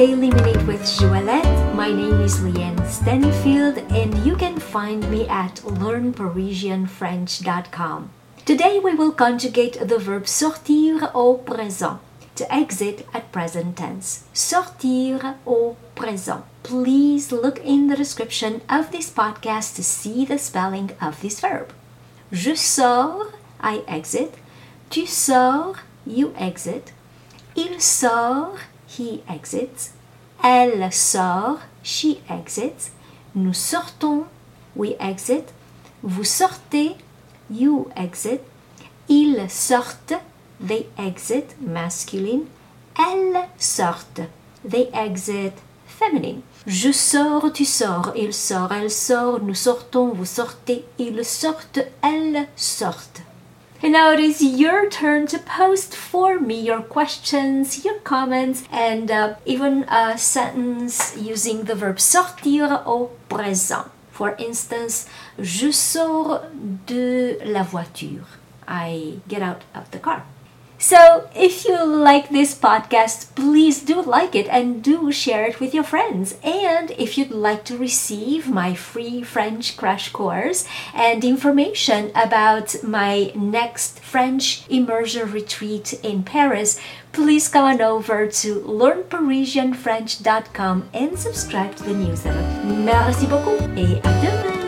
Daily Minute with Joëlette. My name is Leanne Stanfield, and you can find me at learnparisianfrench.com. Today we will conjugate the verb sortir au présent, to exit at present tense. Sortir au présent. Please look in the description of this podcast to see the spelling of this verb. Je sors, I exit. Tu sors, you exit. Il sort, he exits. Elle sort, she exits. Nous sortons, we exit. Vous sortez, you exit. Ils sortent, they exit, masculine. Elles sortent, they exit, feminine. Je sors, tu sors, il sort, elle sort, nous sortons, vous sortez, ils sortent, elles sortent. And now it is your turn to post for me your questions, your comments, and uh, even a sentence using the verb sortir au présent. For instance, je sors de la voiture. I get out of the car. So, if you like this podcast, please do like it and do share it with your friends. And if you'd like to receive my free French crash course and information about my next French immersion retreat in Paris, please come on over to learnparisianfrench.com and subscribe to the newsletter. Merci beaucoup et à demain!